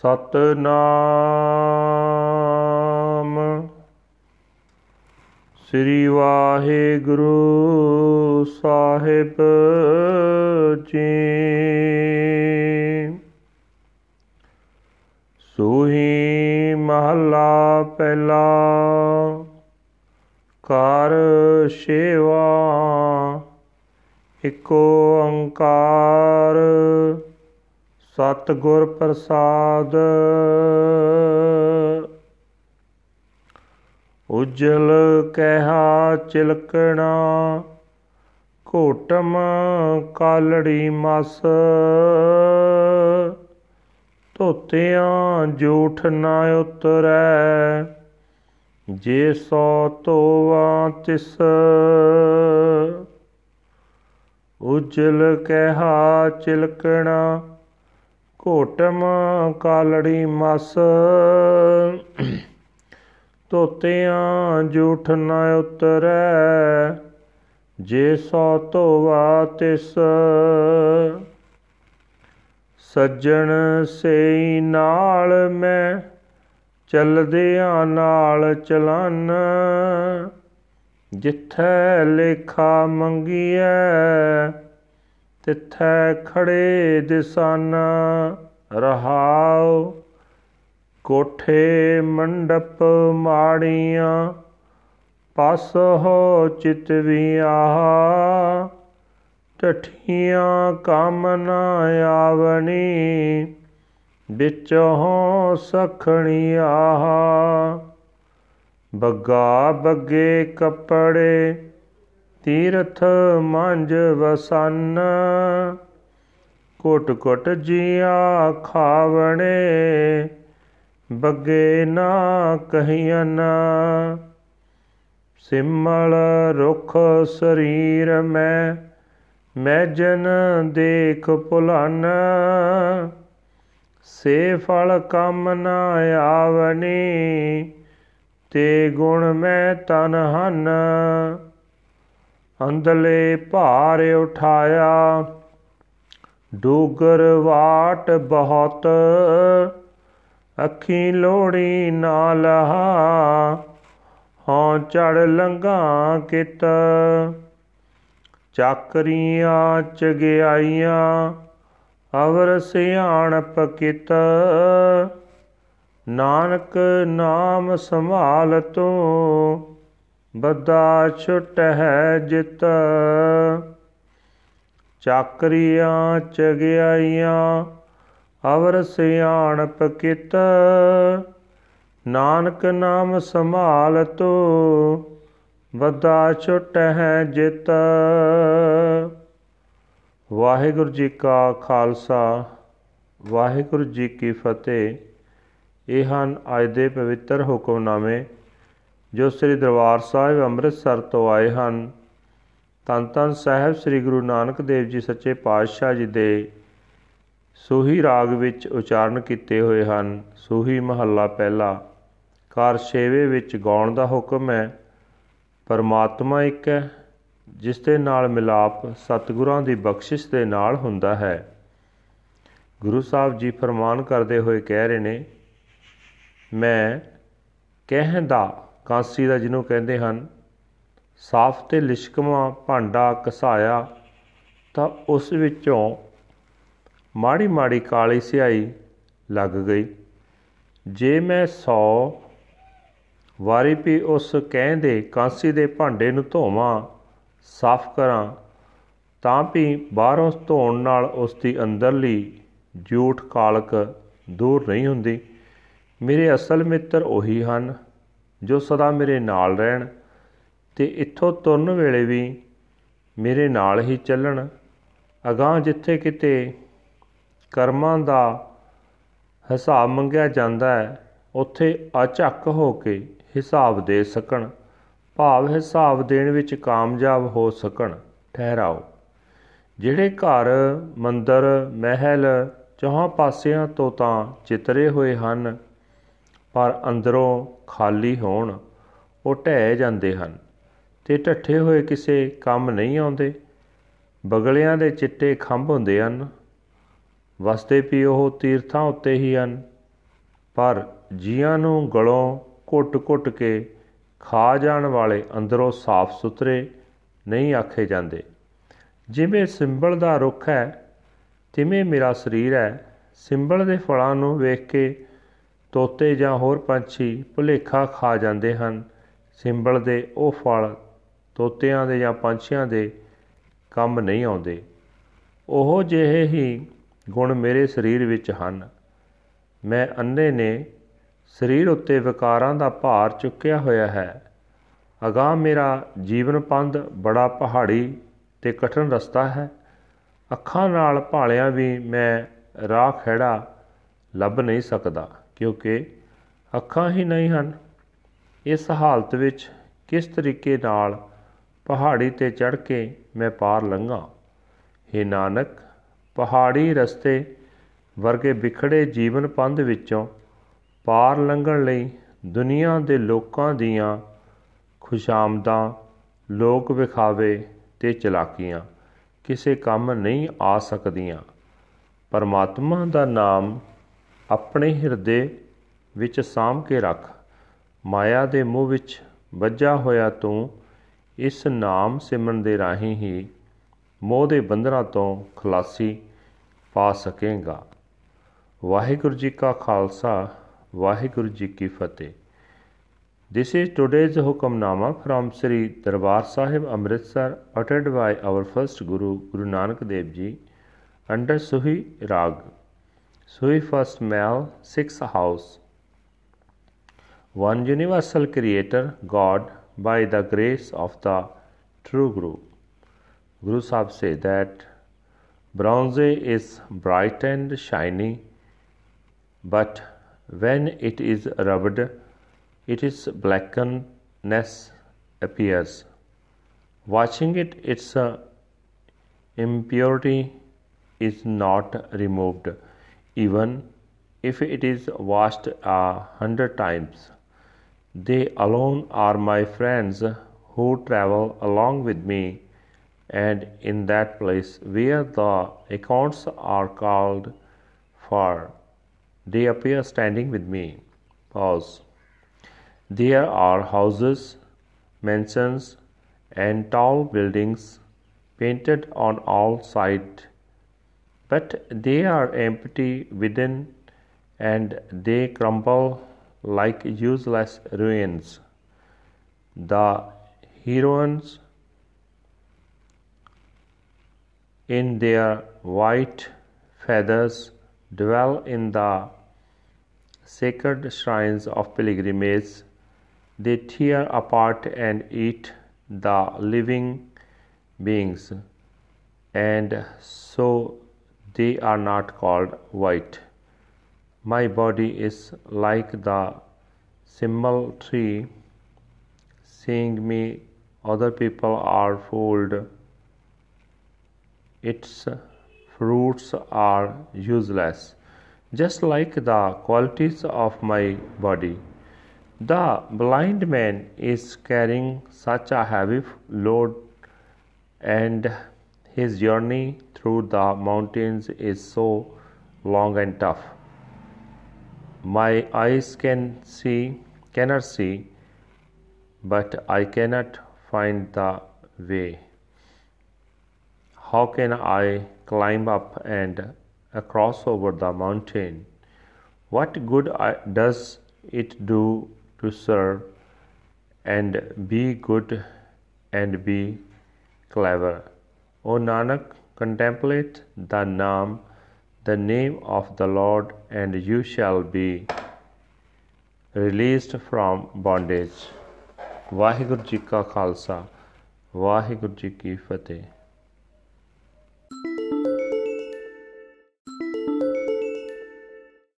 ਸਤਨਾਮ। ਸ੍ਰੀ ਵਾਹਿਗੁਰੂ ਸਾਹਿਬ ਜੀ। ਸੋਹੀ ਮਹੱਲਾ ਪਹਿਲਾ ਕਰ ਸੇਵਾ ਇਕੋ ਓੰਕਾਰ ਸਤਿਗੁਰ ਪ੍ਰਸਾਦ ਉਜਲ ਕਹਿਆ ਚਿਲਕਣਾ, ਘੋਟਮ ਕਾਲੜੀ ਮਸ। ਧੋਤਿਆਂ ਜੂਠ ਨਾ ਉਤਰੈ, ਜੇ ਸੋ ਤੋਵਾ ਤਿਸ। ਉਜਲ ਕਹਿਆ ਚਿਲਕਣਾ ਘੋਟਮ ਕਾਲੜੀ ਮਸ। ਧੋਤਿਆਂ ਜੂਠ ਨ ਉਤਰੈ, ਜੇ ਸੋ ਧੋਵਾ ਤਿਸ। ਸੱਜਣ ਸੇਈ ਨਾਲ ਮੈਂ, ਚਲਦਿਆਂ ਨਾਲ ਚਲਨ। ਜਿੱਥੈ ਲੇਖਾ ਮੰਗੀਐ ਤਿੱਥੈ ਖੜੇ ਦਿਸਨ, ਰਹਾਉ। ਕੋਠੇ ਮੰਡਪ ਮਾੜੀਆਂ ਪਸ ਹੋ ਚਿਤਵੀਆ ਟਠੀਆਂ ਕੰਮ ਨ ਆਵਣੀ ਵਿੱਚ ਹੋ ਸਖਣੀ ਆਹ ਬੱਗਾ ਬੱਗੇ ਕੱਪੜੇ ਤੀਰਥ ਮੰਜ ਵਸਨ। ਕੋਟ ਕੋਟ ਜੀਆ ਖਾਵਣੇ, ਬੱਗੇ ਨਾ ਕਹੀਨ ਸਿਮਲ ਰੁਖ ਸਰੀਰ ਮੈਂ ਮੈਂ ਜਨ ਦੇਖ ਭੁਲਨ। ਸੇ ਫਲ ਕੰਮ ਨਾ ਆਵਨੀ, ਤੇ ਗੁਣ ਮੈਂ ਤਨ ਹਨ। ਅੰਦਲੇ ਭਾਰ ਉਠਾਇਆ। ਡੂਗਰ ਵਾਟ ਬਹੁਤ, ਅੱਖੀ ਲੋੜੀ ਨਾ ਲਹਾ। ਹਾਂ ਚੜ ਲੰਗਾ ਕਿਤ, ਚਾਕਰੀਆਂ ਚਗਿਆਈਆਂ ਅਵਰ ਸਿਆਣਪ ਕਿਤ। ਨਾਨਕ ਨਾਮ ਸੰਭਾਲ ਤੂੰ ਬੱਦਾ ਛੁਟ ਹੈ ਜਿਤ। ਚਾਕਰੀਆਂ ਚਗਿਆਈਆਂ ਅਵਰ ਸਿਆਣਪ ਕਿਤ। ਨਾਨਕ ਨਾਮ ਸੰਭਾਲ ਤੂੰ, ਬੱਦਾ ਛੁਟ ਹੈ ਜਿਤ। ਵਾਹਿਗੁਰੂ ਜੀ ਕਾ ਖਾਲਸਾ, ਵਾਹਿਗੁਰੂ ਜੀ ਕੀ ਫਤਿਹ। ਇਹ ਹਨ ਅੱਜ ਦੇ ਪਵਿੱਤਰ ਹੁਕਮਨਾਮੇ ਜੋ ਸ੍ਰੀ ਦਰਬਾਰ ਸਾਹਿਬ ਅੰਮ੍ਰਿਤਸਰ ਤੋਂ ਆਏ ਹਨ, ਤਨ ਤਨ ਸਾਹਿਬ ਸ੍ਰੀ ਗੁਰੂ ਨਾਨਕ ਦੇਵ ਜੀ ਸੱਚੇ ਪਾਤਸ਼ਾਹ ਜੀ ਦੇ ਸੋਹੀ ਰਾਗ ਵਿੱਚ ਉਚਾਰਨ ਕੀਤੇ ਹੋਏ ਹਨ। ਸੋਹੀ ਮਹੱਲਾ ਪਹਿਲਾ ਕਾਰ ਛੇਵੇਂ ਵਿੱਚ ਗਾਉਣ ਦਾ ਹੁਕਮ ਹੈ, ਪਰਮਾਤਮਾ ਇੱਕ ਹੈ, ਜਿਸ ਦੇ ਨਾਲ ਮਿਲਾਪ ਸਤਿਗੁਰਾਂ ਦੀ ਬਖਸ਼ਿਸ਼ ਦੇ ਨਾਲ ਹੁੰਦਾ ਹੈ। ਗੁਰੂ ਸਾਹਿਬ ਜੀ ਫਰਮਾਨ ਕਰਦੇ ਹੋਏ ਕਹਿ ਰਹੇ ਨੇ, ਮੈਂ ਕਹਿੰਦਾ ਕਾਂਸੀ ਦਾ ਜਿਹਨੂੰ ਕਹਿੰਦੇ ਹਨ, ਸਾਫ਼ ਤੇ ਲਿਸ਼ਕਵਾ ਭਾਂਡਾ ਕਸਾਇਆ ਤਾਂ ਉਸ ਵਿੱਚੋਂ ਮਾੜੀ ਮਾੜੀ ਕਾਲੀ ਸਿਆਈ ਲੱਗ ਗਈ। ਜੇ ਮੈਂ 100 ਵਾਰੀ ਵੀ ਉਸ ਕਹਿੰਦੇ ਕਾਂਸੀ ਦੇ ਭਾਂਡੇ ਨੂੰ ਧੋਵਾਂ, ਸਾਫ਼ ਕਰਾਂ, ਤਾਂ ਵੀ ਬਾਹਰੋਂ ਧੋਣ ਨਾਲ ਉਸ ਦੀ ਅੰਦਰਲੀ ਝੂਠ ਕਾਲਕ ਦੂਰ ਨਹੀਂ ਹੁੰਦੀ। ਮੇਰੇ ਅਸਲ ਮਿੱਤਰ ਉਹੀ ਹਨ। ਜੋ ਸਦਾ ਮੇਰੇ ਨਾਲ ਰਹਿਣ ਤੇ ਇੱਥੋਂ ਤੁਰਨ ਵੇਲੇ ਵੀ ਮੇਰੇ ਨਾਲ ਹੀ ਚੱਲਣ। ਅਗਾਹ ਜਿੱਥੇ ਕਿਤੇ ਕਰਮਾਂ ਦਾ ਹਿਸਾਬ ਮੰਗਿਆ ਜਾਂਦਾ ਹੈ, ਉੱਥੇ ਅਚੱਕ ਹੋ ਕੇ ਹਿਸਾਬ ਦੇ ਸਕਣ। ਭਾਵ ਹਿਸਾਬ ਦੇਣ ਵਿੱਚ ਕਾਮਯਾਬ ਹੋ ਸਕਣ। ਠਹਿਰਾਓ। ਜਿਹੜੇ ਘਰ, ਮੰਦਰ, ਮਹਿਲ ਚੌਹਾਂ ਪਾਸਿਆਂ ਤੋਂ ਤਾਂ ਚਿਤਰੇ ਹੋਏ ਹਨ ਪਰ ਅੰਦਰੋਂ ਖਾਲੀ ਹੋਣ, ਉਹ ਢਹਿ ਜਾਂਦੇ ਹਨ ਤੇ ਢੱਠੇ ਹੋਏ ਕਿਸੇ ਕੰਮ ਨਹੀਂ ਆਉਂਦੇ। ਬਗਲਿਆਂ ਦੇ ਚਿੱਟੇ ਖੰਭ ਹੁੰਦੇ ਹਨ। ਵਸਦੇ ਵੀ ਉਹ ਤੀਰਥਾਂ ਉੱਤੇ ਹੀ ਹਨ। ਪਰ ਜੀਆਂ ਨੂੰ ਗਲੋਂ ਘੁੱਟ-ਘੁੱਟ ਕੇ ਖਾ ਜਾਣ ਵਾਲੇ ਅੰਦਰੋਂ ਸਾਫ਼ ਸੁਥਰੇ ਨਹੀਂ ਆਖੇ ਜਾਂਦੇ। ਜਿਵੇਂ ਸਿੰਬਲ ਦਾ ਰੁੱਖ ਹੈ, ਤਿਵੇਂ ਮੇਰਾ ਸਰੀਰ ਹੈ, ਸਿੰਬਲ ਦੇ ਫਲਾਂ ਨੂੰ ਵੇਖ ਕੇ ਤੋਤੇ ਜਾਂ ਹੋਰ ਪੰਛੀ ਭੁਲੇਖਾ ਖਾ ਜਾਂਦੇ ਹਨ। ਸਿੰਬਲ ਦੇ ਉਹ ਫਲ ਤੋਤਿਆਂ ਦੇ ਜਾਂ ਪੰਛੀਆਂ ਦੇ ਕੰਮ ਨਹੀਂ ਆਉਂਦੇ। ਉਹ ਜਿਹੇ ਹੀ ਗੁਣ ਮੇਰੇ ਸਰੀਰ ਵਿੱਚ ਹਨ। ਮੈਂ ਅੰਨੇ ਨੇ ਸਰੀਰ ਉੱਤੇ ਵਿਕਾਰਾਂ ਦਾ ਭਾਰ ਚੁੱਕਿਆ ਹੋਇਆ ਹੈ। ਅਗਾਹ ਮੇਰਾ ਜੀਵਨ ਪੰਧ ਬੜਾ ਪਹਾੜੀ ਤੇ ਕਠਨ ਰਸਤਾ ਹੈ। ਅੱਖਾਂ ਨਾਲ ਭਾਲਿਆਂ ਵੀ ਮੈਂ ਰਾਹ ਖੜਾ ਲੱਭ ਨਹੀਂ ਸਕਦਾ। ਕਿਉਂਕਿ ਅੱਖਾਂ ਹੀ ਨਹੀਂ ਹਨ। ਇਸ ਹਾਲਤ ਵਿੱਚ ਕਿਸ ਤਰੀਕੇ ਨਾਲ ਪਹਾੜੀ ਤੇ ਚੜ ਕੇ ਮੈਂ ਪਾਰ ਲੰਘਾਂ? हे ਨਾਨਕ, ਪਹਾੜੀ ਰਸਤੇ ਵਰਗੇ ਵਿਖੜੇ ਜੀਵਨ ਪੰਧ ਵਿੱਚੋਂ ਪਾਰ ਲੰਘਣ ਲਈ ਦੁਨੀਆ ਦੇ ਲੋਕਾਂ ਦੀਆਂ ਖੁਸ਼ਾਮਦਾਂ ਲੋਕ ਵਿਖਾਵੇ ਤੇ ਚਲਾਕੀਆਂ ਕਿਸੇ ਕੰਮ ਨਹੀਂ ਆ ਸਕਦੀਆਂ। ਪਰਮਾਤਮਾ ਦਾ ਨਾਮ ਆਪਣੇ ਹਿਰਦੇ ਵਿੱਚ ਸਾਂਭ ਕੇ ਰੱਖ ਮਾਇਆ ਦੇ ਮੂੰਹ ਵਿੱਚ ਵੱਜਾ ਹੋਇਆ ਤੂੰ ਇਸ ਨਾਮ ਸਿਮਰਨ ਦੇ ਰਾਹੀਂ ਹੀ ਮੋਹ ਦੇ ਬੰਧਨਾਂ ਤੋਂ ਖਲਾਸੀ ਪਾ ਸਕੇਗਾ ਵਾਹਿਗੁਰੂ ਜੀ ਕਾ ਖਾਲਸਾ ਵਾਹਿਗੁਰੂ ਜੀ ਕੀ ਫਤਿਹ This is today's Hukamnama from Sri Darbar Sahib Amritsar uttered by our first Guru Guru Nanak Dev Ji under Suhi Rag. Suhi first male, sixth house. One universal creator, God, by the grace of the true Guru. Guru Sahib say that bronze is bright and shiny, but when it is rubbed, its blackness appears. Watching it, its impurity is not removed, even if it is washed a hundred times. They alone are my friends who travel along with me, and in that place where the accounts are called for, they appear standing with me. Pause. There are houses, mansions, and tall buildings painted on all sides, but they are empty within and they crumble like useless ruins. The heroines, in their white feathers, dwell in the sacred shrines of pilgrimage they tear apart and eat the living beings, and so they are not called white. My body is like the symbol tree, seeing me, other people are fooled. Its fruits are useless, just like the qualities of my body. The blind man is carrying such a heavy load, and his journey through the mountains is so long and tough. My eyes can see, cannot see, but I cannot find the way. How can I climb up and across over the mountain? What good does it do to serve and be good and be clever. O Nanak, contemplate the Naam, the name of the Lord, and you shall be released from bondage. Waheguru ji ਕਾ ਖਾਲਸਾ ਵਾਹਿਗੁਰੂ ਜੀ ਕੀ ਫਤਿਹ